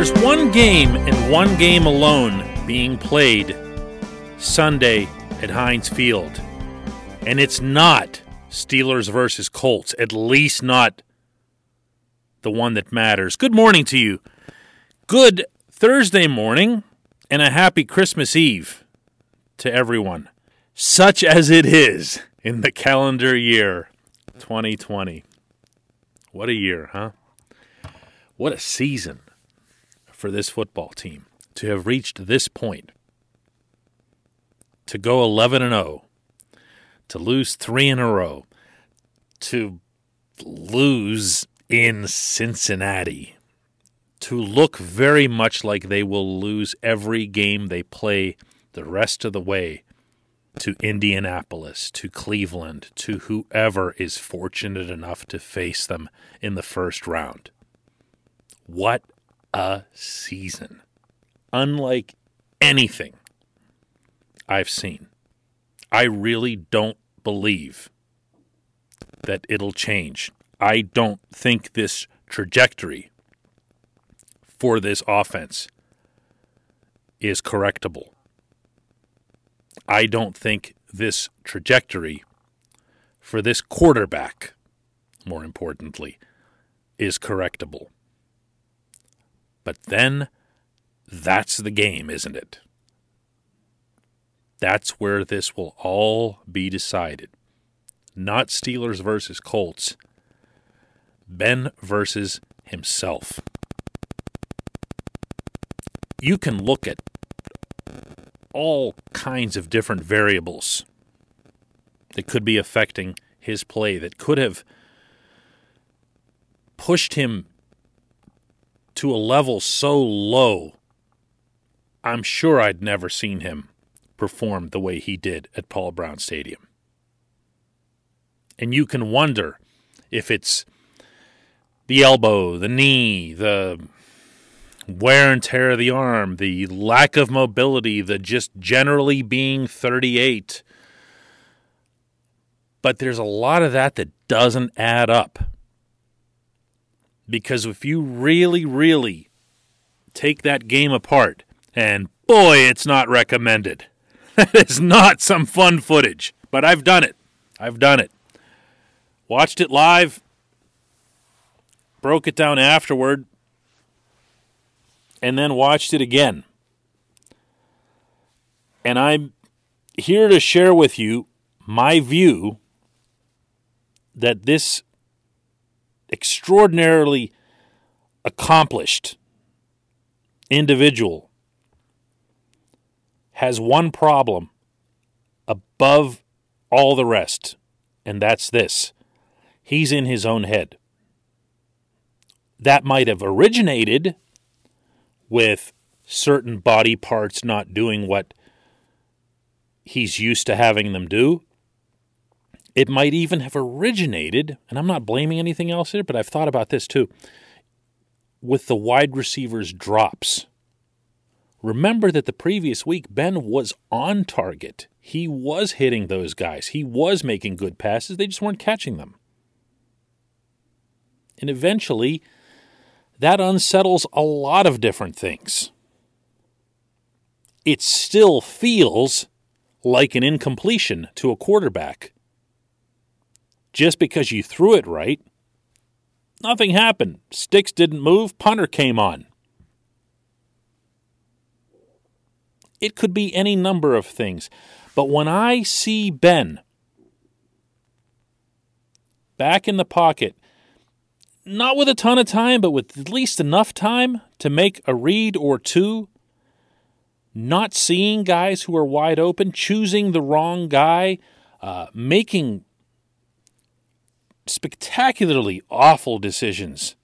There's one game and one game alone being played Sunday at Heinz Field, and it's not Steelers versus Colts, at least not the one that matters. Good morning to you. Good Thursday morning, and a happy Christmas Eve to everyone, such as it is in the calendar year 2020. What a year, huh? What a season for this football team to have reached this point, to go 11 and 0, to lose three in a row, to lose in Cincinnati, to look very much like they will lose every game they play the rest of the way to Indianapolis, to Cleveland, to whoever is fortunate enough to face them in the first round. What a season. Unlike anything I've seen. I really don't believe that it'll change. I don't think this trajectory for this offense is correctable. I don't think this trajectory for this quarterback, more importantly, is correctable. But then that's the game, isn't it? That's where this will all be decided. Not Steelers versus Colts, Ben versus himself. You can look at all kinds of different variables that could be affecting his play, that could have pushed him to a level so low, I'm sure I'd never seen him perform the way he did at Paul Brown Stadium. And you can wonder if it's the elbow, the knee, the wear and tear of the arm, the lack of mobility, the just generally being 38. But there's a lot of that that doesn't add up. Because if you really, really take that game apart, and boy, it's not recommended. That is not some fun footage, but I've done it. I've done it. Watched it live, broke it down afterward, and then watched it again. And I'm here to share with you my view that this extraordinarily accomplished individual has one problem above all the rest, and that's this he's in his own head. That might have originated with certain body parts not doing what he's used to having them do. It might even have originated, and I'm not blaming anything else here, but I've thought about this too, with the wide receivers' drops. Remember that the previous week, Ben was on target. He was hitting those guys. He was making good passes. They just weren't catching them. And eventually, that unsettles a lot of different things. It still feels like an incompletion to a quarterback just because you threw it right, nothing happened. Sticks didn't move, punter came on. It could be any number of things. But when I see Ben back in the pocket, not with a ton of time, but with at least enough time to make a read or two. Not seeing guys who are wide open, choosing the wrong guy, uh, making spectacularly awful decisions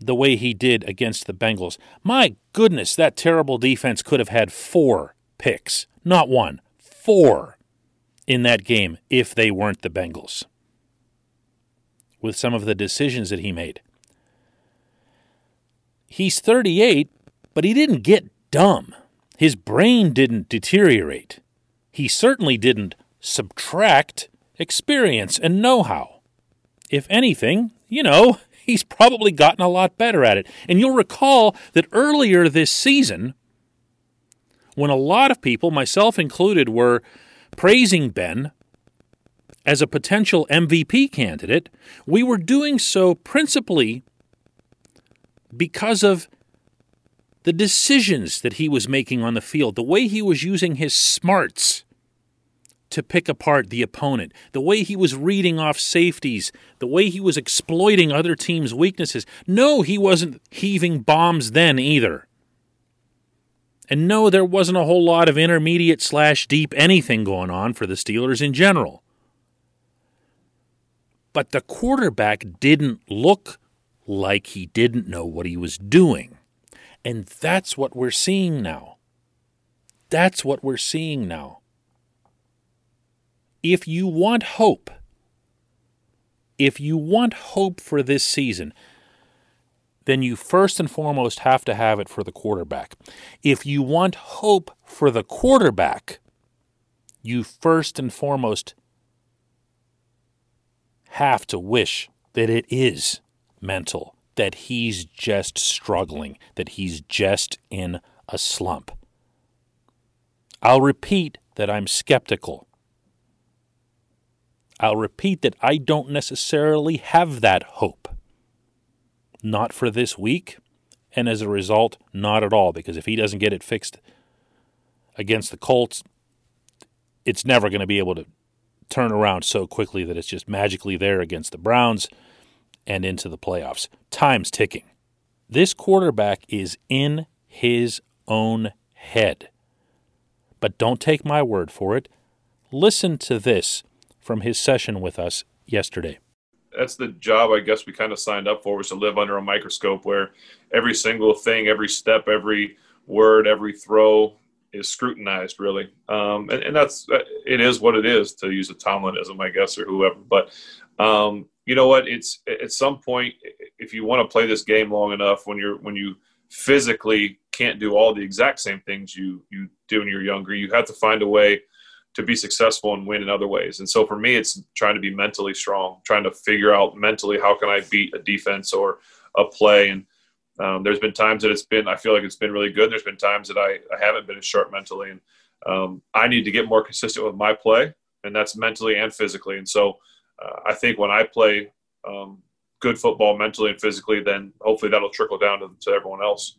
the way he did against the Bengals. My goodness, that terrible defense could have had four picks, not one, four in that game if they weren't the Bengals with some of the decisions that he made. He's 38, but he didn't get dumb. His brain didn't deteriorate. He certainly didn't subtract experience and know how. If anything, you know, he's probably gotten a lot better at it. And you'll recall that earlier this season, when a lot of people, myself included, were praising Ben as a potential MVP candidate, we were doing so principally because of the decisions that he was making on the field, the way he was using his smarts to pick apart the opponent, the way he was reading off safeties, the way he was exploiting other teams' weaknesses. No, he wasn't heaving bombs then either. And no, there wasn't a whole lot of intermediate slash deep anything going on for the Steelers in general. But the quarterback didn't look like he didn't know what he was doing. And that's what we're seeing now. That's what we're seeing now. If you want hope, if you want hope for this season, then you first and foremost have to have it for the quarterback. If you want hope for the quarterback, you first and foremost have to wish that it is mental, that he's just struggling, that he's just in a slump. I'll repeat that I'm skeptical. I'll repeat that I don't necessarily have that hope. Not for this week, and as a result, not at all, because if he doesn't get it fixed against the Colts, it's never going to be able to turn around so quickly that it's just magically there against the Browns and into the playoffs. Time's ticking. This quarterback is in his own head. But don't take my word for it. Listen to this from his session with us yesterday. That's the job I guess we kind of signed up for was to live under a microscope where every single thing, every step, every word, every throw is scrutinized really. Um, and, and, that's, it is what it is to use a Tomlinism, I guess, or whoever. But um, you know what? It's at some point, if you want to play this game long enough, when you're when you physically can't do all the exact same things you you do when you're younger, you have to find a way to be successful and win in other ways. And so for me, it's trying to be mentally strong, trying to figure out mentally how can I beat a defense or a play. And um, there's been times that it's been I feel like it's been really good. There's been times that I, I haven't been as sharp mentally, and um, I need to get more consistent with my play, and that's mentally and physically. And so uh, I think when I play um, good football mentally and physically, then hopefully that'll trickle down to, to everyone else.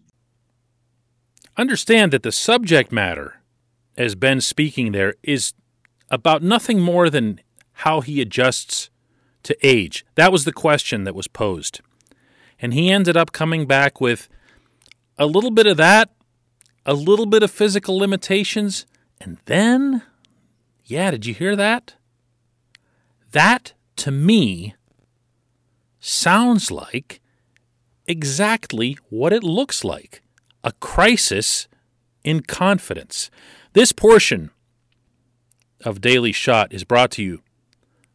Understand that the subject matter, as Ben's speaking there, is about nothing more than how he adjusts to age. That was the question that was posed. And he ended up coming back with a little bit of that, a little bit of physical limitations, and then, yeah, did you hear that? That, to me, sounds like exactly what it looks like a crisis in confidence. This portion of Daily Shot is brought to you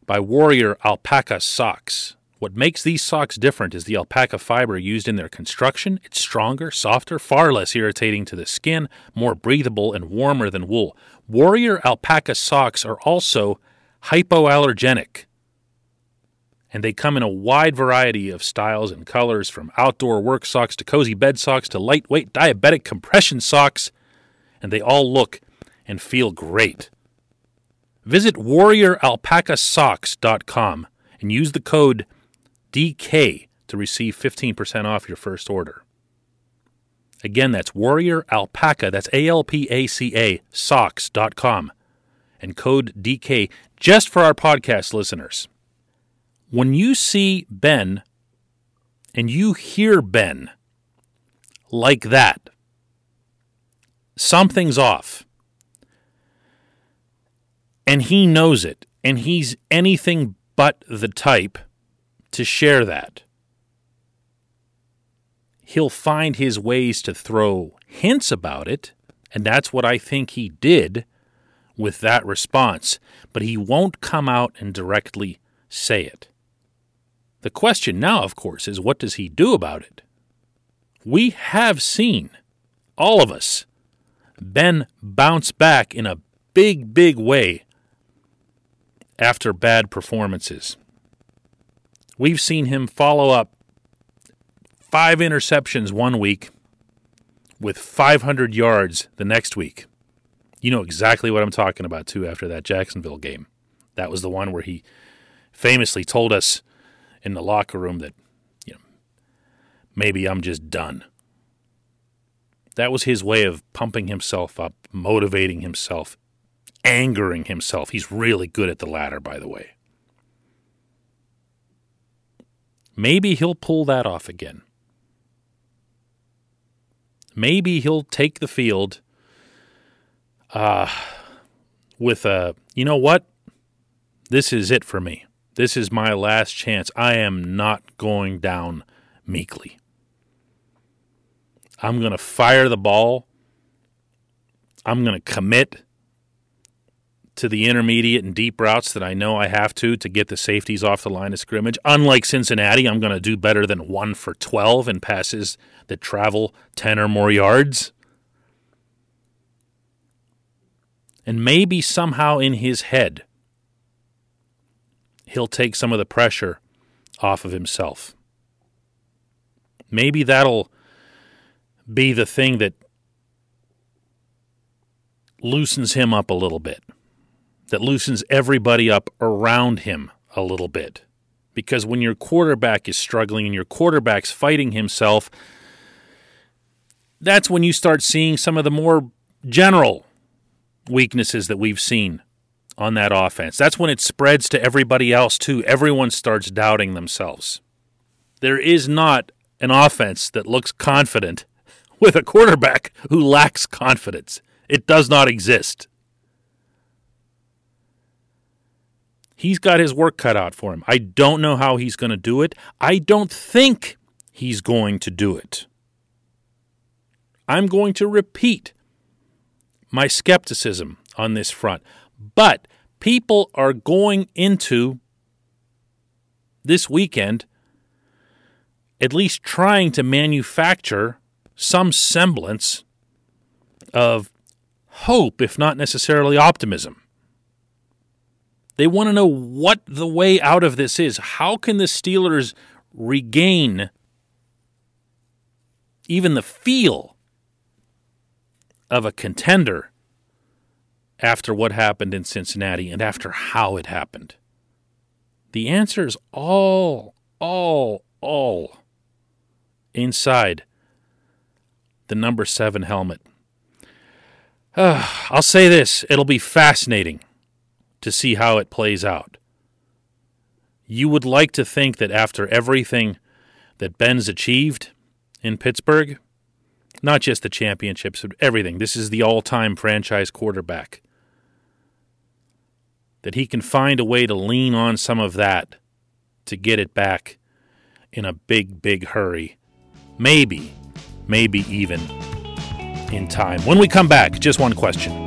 by Warrior Alpaca Socks. What makes these socks different is the alpaca fiber used in their construction. It's stronger, softer, far less irritating to the skin, more breathable, and warmer than wool. Warrior alpaca socks are also hypoallergenic. And they come in a wide variety of styles and colors from outdoor work socks to cozy bed socks to lightweight diabetic compression socks. And they all look and feel great. Visit warrioralpacasocks.com and use the code DK to receive 15% off your first order. Again, that's Warrior Alpaca, that's A L P A C A, socks.com, and code DK just for our podcast listeners. When you see Ben and you hear Ben like that, Something's off. And he knows it. And he's anything but the type to share that. He'll find his ways to throw hints about it. And that's what I think he did with that response. But he won't come out and directly say it. The question now, of course, is what does he do about it? We have seen, all of us, Ben bounce back in a big, big way after bad performances. We've seen him follow up five interceptions one week with 500 yards the next week. You know exactly what I'm talking about, too, after that Jacksonville game. That was the one where he famously told us in the locker room that, you know, maybe I'm just done. That was his way of pumping himself up, motivating himself, angering himself. He's really good at the latter, by the way. Maybe he'll pull that off again. Maybe he'll take the field uh, with a, you know what? This is it for me. This is my last chance. I am not going down meekly. I'm going to fire the ball. I'm going to commit to the intermediate and deep routes that I know I have to to get the safeties off the line of scrimmage. Unlike Cincinnati, I'm going to do better than 1 for 12 in passes that travel 10 or more yards. And maybe somehow in his head, he'll take some of the pressure off of himself. Maybe that'll be the thing that loosens him up a little bit, that loosens everybody up around him a little bit. Because when your quarterback is struggling and your quarterback's fighting himself, that's when you start seeing some of the more general weaknesses that we've seen on that offense. That's when it spreads to everybody else, too. Everyone starts doubting themselves. There is not an offense that looks confident with a quarterback who lacks confidence. It does not exist. He's got his work cut out for him. I don't know how he's going to do it. I don't think he's going to do it. I'm going to repeat my skepticism on this front. But people are going into this weekend at least trying to manufacture some semblance of hope, if not necessarily optimism. They want to know what the way out of this is. How can the Steelers regain even the feel of a contender after what happened in Cincinnati and after how it happened? The answer is all, all, all inside the number seven helmet. Uh, I'll say this it'll be fascinating to see how it plays out. You would like to think that after everything that Ben's achieved in Pittsburgh, not just the championships, but everything, this is the all time franchise quarterback that he can find a way to lean on some of that to get it back in a big, big hurry. Maybe, maybe even in time. When we come back, just one question.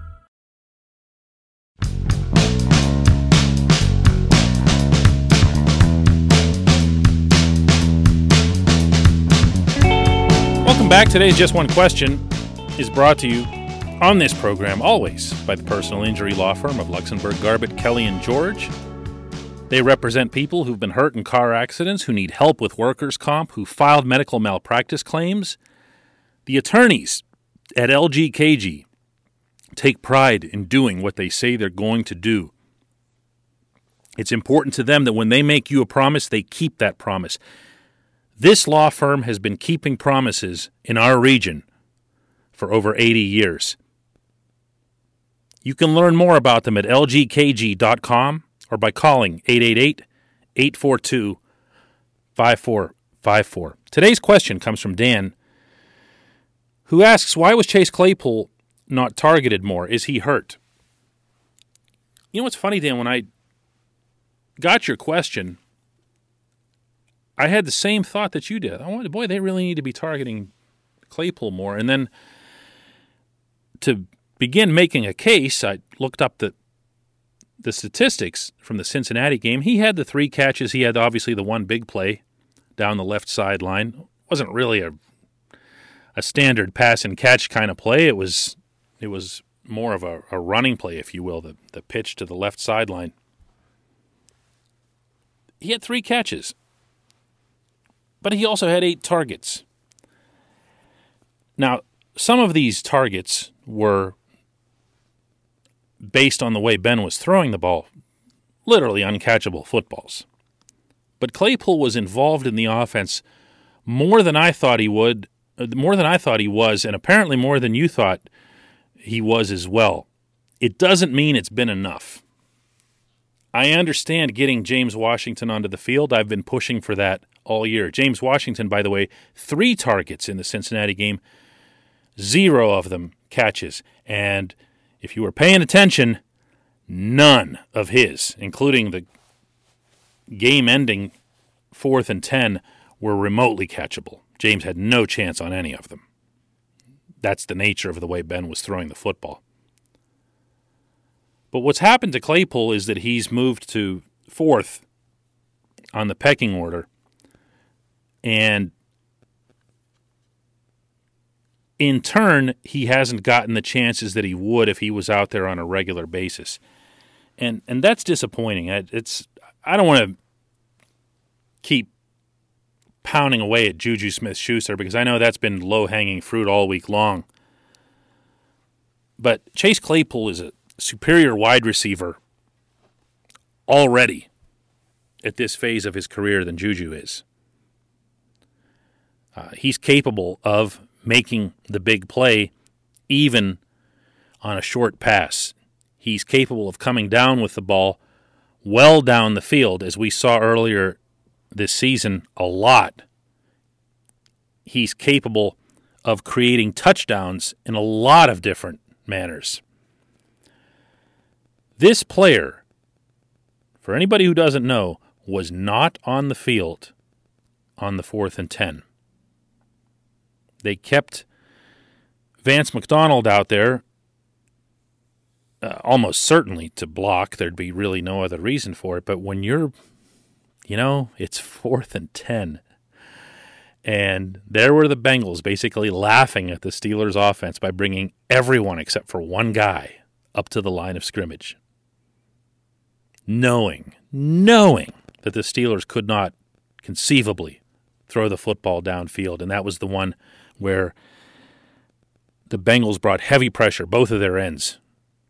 Back. Today's Just One Question is brought to you on this program always by the personal injury law firm of Luxenberg, Garbett, Kelly, and George. They represent people who've been hurt in car accidents, who need help with workers' comp, who filed medical malpractice claims. The attorneys at LGKG take pride in doing what they say they're going to do. It's important to them that when they make you a promise, they keep that promise. This law firm has been keeping promises in our region for over 80 years. You can learn more about them at lgkg.com or by calling 888 842 5454. Today's question comes from Dan, who asks Why was Chase Claypool not targeted more? Is he hurt? You know what's funny, Dan? When I got your question, I had the same thought that you did. I wanted, boy, they really need to be targeting Claypool more. And then to begin making a case, I looked up the the statistics from the Cincinnati game. He had the three catches. He had obviously the one big play down the left sideline. wasn't really a a standard pass and catch kind of play. It was it was more of a, a running play, if you will, the the pitch to the left sideline. He had three catches, but he also had eight targets. Now, some of these targets were based on the way Ben was throwing the ball, literally uncatchable footballs. But Claypool was involved in the offense more than I thought he would, uh, more than I thought he was, and apparently more than you thought he was as well. It doesn't mean it's been enough. I understand getting James Washington onto the field. I've been pushing for that all year. James Washington, by the way, three targets in the Cincinnati game, zero of them catches. And if you were paying attention, none of his, including the game ending fourth and 10, were remotely catchable. James had no chance on any of them. That's the nature of the way Ben was throwing the football. But what's happened to Claypool is that he's moved to fourth on the pecking order. And in turn, he hasn't gotten the chances that he would if he was out there on a regular basis, and and that's disappointing. It's I don't want to keep pounding away at Juju Smith Schuster because I know that's been low hanging fruit all week long. But Chase Claypool is a superior wide receiver already at this phase of his career than Juju is. Uh, he's capable of making the big play even on a short pass. He's capable of coming down with the ball well down the field, as we saw earlier this season a lot. He's capable of creating touchdowns in a lot of different manners. This player, for anybody who doesn't know, was not on the field on the fourth and 10. They kept Vance McDonald out there uh, almost certainly to block. There'd be really no other reason for it. But when you're, you know, it's fourth and 10. And there were the Bengals basically laughing at the Steelers' offense by bringing everyone except for one guy up to the line of scrimmage. Knowing, knowing that the Steelers could not conceivably throw the football downfield. And that was the one where the Bengals brought heavy pressure, both of their ends.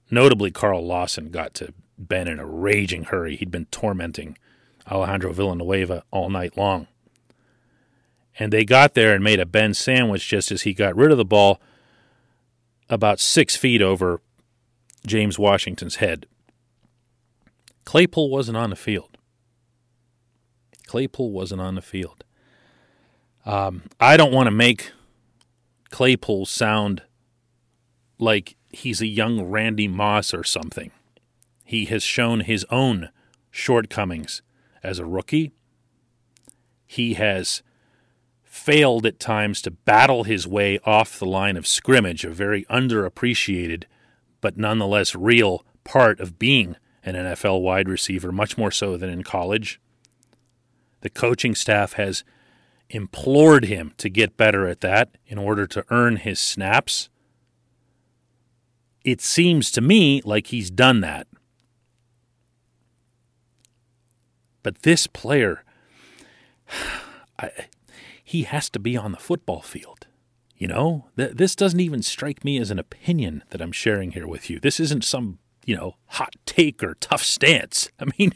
Notably, Carl Lawson got to Ben in a raging hurry. He'd been tormenting Alejandro Villanueva all night long. And they got there and made a Ben sandwich just as he got rid of the ball about six feet over James Washington's head. Claypool wasn't on the field. Claypool wasn't on the field. Um, I don't want to make Claypool sound like he's a young Randy Moss or something. He has shown his own shortcomings as a rookie. He has failed at times to battle his way off the line of scrimmage, a very underappreciated but nonetheless real part of being an NFL wide receiver, much more so than in college. The coaching staff has implored him to get better at that in order to earn his snaps. It seems to me like he's done that. But this player, I, he has to be on the football field. You know, Th- this doesn't even strike me as an opinion that I'm sharing here with you. This isn't some, you know, hot take or tough stance. I mean,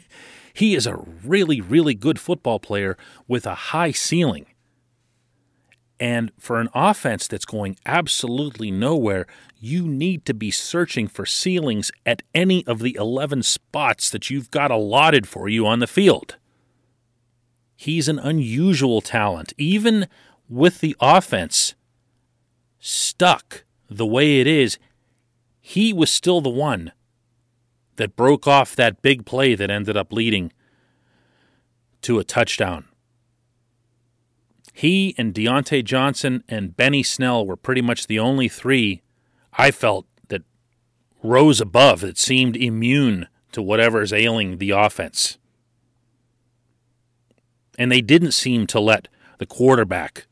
he is a really, really good football player with a high ceiling. And for an offense that's going absolutely nowhere, you need to be searching for ceilings at any of the 11 spots that you've got allotted for you on the field. He's an unusual talent. Even with the offense stuck the way it is, he was still the one that broke off that big play that ended up leading to a touchdown. He and Diontae Johnson and Benny Snell were pretty much the only three I felt that rose above, that seemed immune to whatever is ailing the offense. And they didn't seem to let the quarterback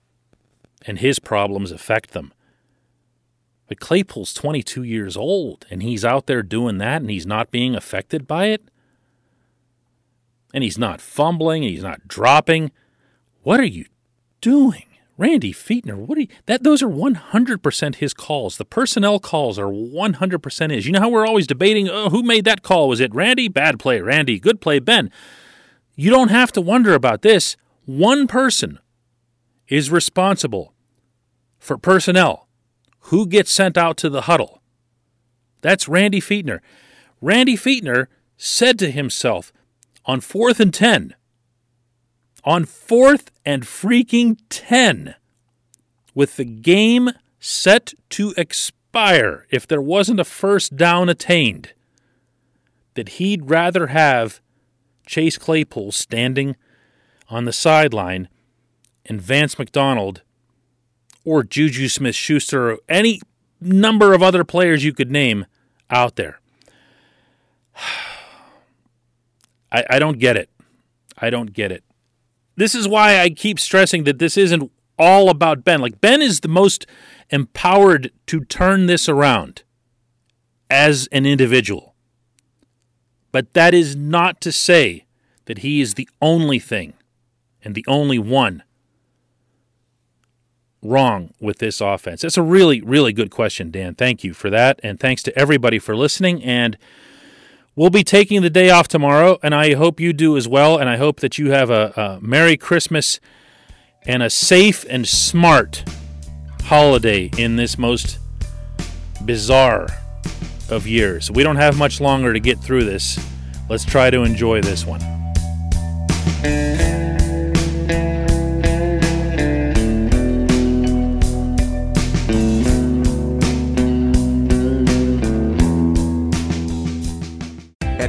and his problems affect them. But Claypool's 22 years old, and he's out there doing that, and he's not being affected by it. And he's not fumbling, and he's not dropping. What are you doing? Randy Fichtner, what are you, that those are 100% his calls. The personnel calls are 100% his. You know how we're always debating oh, who made that call? Was it Randy? Bad play, Randy. Good play, Ben. You don't have to wonder about this. One person is responsible for personnel. Who gets sent out to the huddle? That's Randy Fichtner. Randy Fichtner said to himself on fourth and 10, on fourth and freaking 10 with the game set to expire if there wasn't a first down attained that he'd rather have Chase Claypool standing on the sideline and Vance McDonald or Juju Smith Schuster or any number of other players you could name out there. I, I don't get it. I don't get it this is why I keep stressing that this isn't all about Ben. Like, Ben is the most empowered to turn this around as an individual. But that is not to say that he is the only thing and the only one wrong with this offense? That's a really, really good question, Dan. Thank you for that. And thanks to everybody for listening. And We'll be taking the day off tomorrow, and I hope you do as well. And I hope that you have a, a Merry Christmas and a safe and smart holiday in this most bizarre of years. We don't have much longer to get through this. Let's try to enjoy this one.